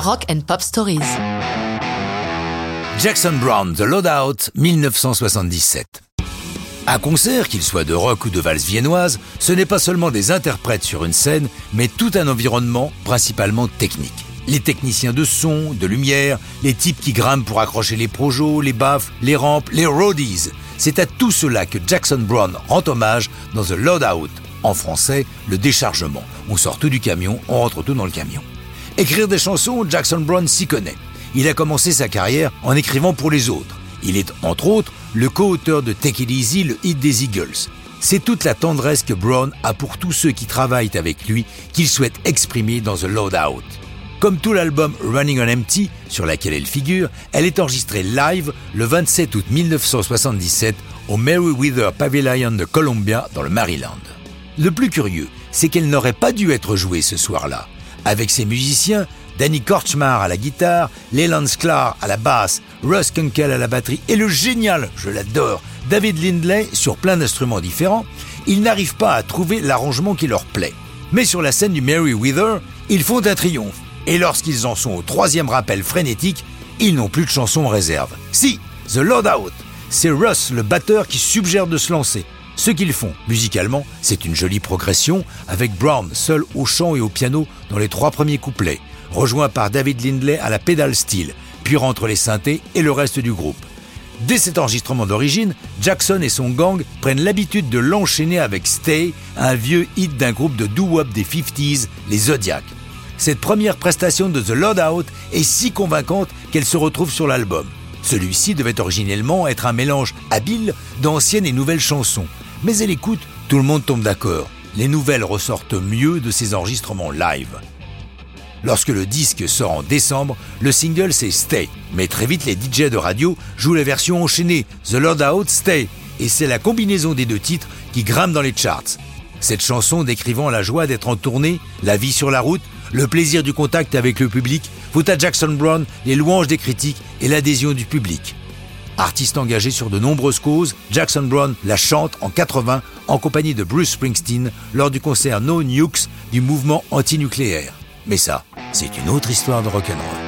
Rock and Pop Stories. Jackson Brown, The Loadout, 1977. Un concert, qu'il soit de rock ou de valse viennoise, ce n'est pas seulement des interprètes sur une scène, mais tout un environnement principalement technique. Les techniciens de son, de lumière, les types qui grimpent pour accrocher les projos, les baffes, les rampes, les roadies. C'est à tout cela que Jackson Brown rend hommage dans The Loadout. En français, le déchargement. On sort tout du camion, on rentre tout dans le camion. Écrire des chansons, Jackson Brown s'y connaît. Il a commencé sa carrière en écrivant pour les autres. Il est, entre autres, le co-auteur de Take It Easy, le hit des Eagles. C'est toute la tendresse que Brown a pour tous ceux qui travaillent avec lui qu'il souhaite exprimer dans The Loadout. Comme tout l'album Running on Empty, sur laquelle elle figure, elle est enregistrée live le 27 août 1977 au Meriwether Pavilion de Columbia, dans le Maryland. Le plus curieux, c'est qu'elle n'aurait pas dû être jouée ce soir-là. Avec ses musiciens, Danny Korchmar à la guitare, Leland Sklar à la basse, Russ Kunkel à la batterie et le génial, je l'adore, David Lindley sur plein d'instruments différents, ils n'arrivent pas à trouver l'arrangement qui leur plaît. Mais sur la scène du Merryweather, ils font un triomphe. Et lorsqu'ils en sont au troisième rappel frénétique, ils n'ont plus de chansons en réserve. Si, The Loadout, c'est Russ, le batteur, qui suggère de se lancer. Ce qu'ils font, musicalement, c'est une jolie progression, avec Brown seul au chant et au piano dans les trois premiers couplets, rejoint par David Lindley à la pédale style, puis rentre les synthés et le reste du groupe. Dès cet enregistrement d'origine, Jackson et son gang prennent l'habitude de l'enchaîner avec Stay, un vieux hit d'un groupe de doo-wop des 50s, les Zodiacs. Cette première prestation de The Loadout est si convaincante qu'elle se retrouve sur l'album. Celui-ci devait originellement être un mélange habile d'anciennes et nouvelles chansons, mais à l'écoute, tout le monde tombe d'accord. Les nouvelles ressortent mieux de ces enregistrements live. Lorsque le disque sort en décembre, le single c'est Stay. Mais très vite, les DJ de radio jouent la version enchaînée, The Lord Out Stay. Et c'est la combinaison des deux titres qui grimpe dans les charts. Cette chanson décrivant la joie d'être en tournée, la vie sur la route, le plaisir du contact avec le public, vaut à Jackson Brown les louanges des critiques et l'adhésion du public. Artiste engagé sur de nombreuses causes, Jackson Brown la chante en 80 en compagnie de Bruce Springsteen lors du concert No Nukes du mouvement antinucléaire. Mais ça, c'est une autre histoire de rock'n'roll.